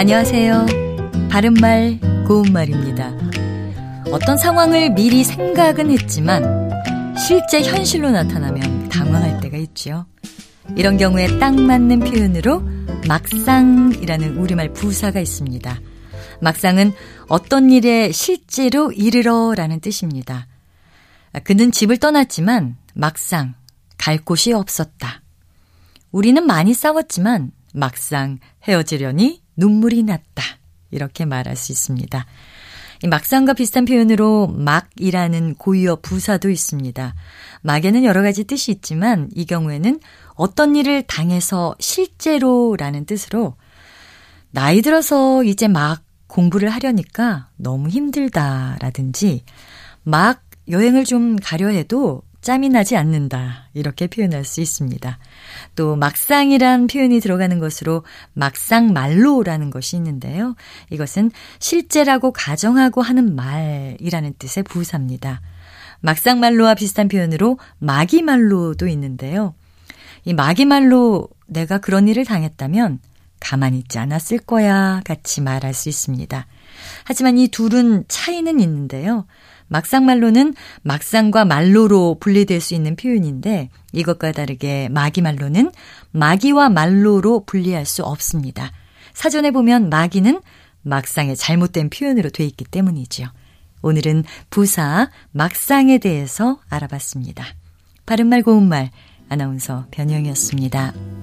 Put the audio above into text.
안녕하세요. 바른말, 고운말입니다. 어떤 상황을 미리 생각은 했지만 실제 현실로 나타나면 당황할 때가 있죠. 이런 경우에 딱 맞는 표현으로 막상이라는 우리말 부사가 있습니다. 막상은 어떤 일에 실제로 이르러 라는 뜻입니다. 그는 집을 떠났지만 막상 갈 곳이 없었다. 우리는 많이 싸웠지만 막상 헤어지려니 눈물이 났다. 이렇게 말할 수 있습니다. 막상과 비슷한 표현으로 막이라는 고유어 부사도 있습니다. 막에는 여러 가지 뜻이 있지만 이 경우에는 어떤 일을 당해서 실제로라는 뜻으로 나이 들어서 이제 막 공부를 하려니까 너무 힘들다라든지 막 여행을 좀 가려 해도 짬이 나지 않는다. 이렇게 표현할 수 있습니다. 또 막상이란 표현이 들어가는 것으로 막상 말로라는 것이 있는데요. 이것은 실제라고 가정하고 하는 말이라는 뜻의 부사입니다. 막상 말로와 비슷한 표현으로 마기 말로도 있는데요. 이 마기 말로 내가 그런 일을 당했다면 가만히 있지 않았을 거야 같이 말할 수 있습니다. 하지만 이 둘은 차이는 있는데요. 막상말로는 막상과 말로로 분리될 수 있는 표현인데 이것과 다르게 마기말로는 마기와 말로로 분리할 수 없습니다. 사전에 보면 마기는 막상의 잘못된 표현으로 돼 있기 때문이지요. 오늘은 부사 막상에 대해서 알아봤습니다. 바른말 고운말 아나운서 변형이었습니다.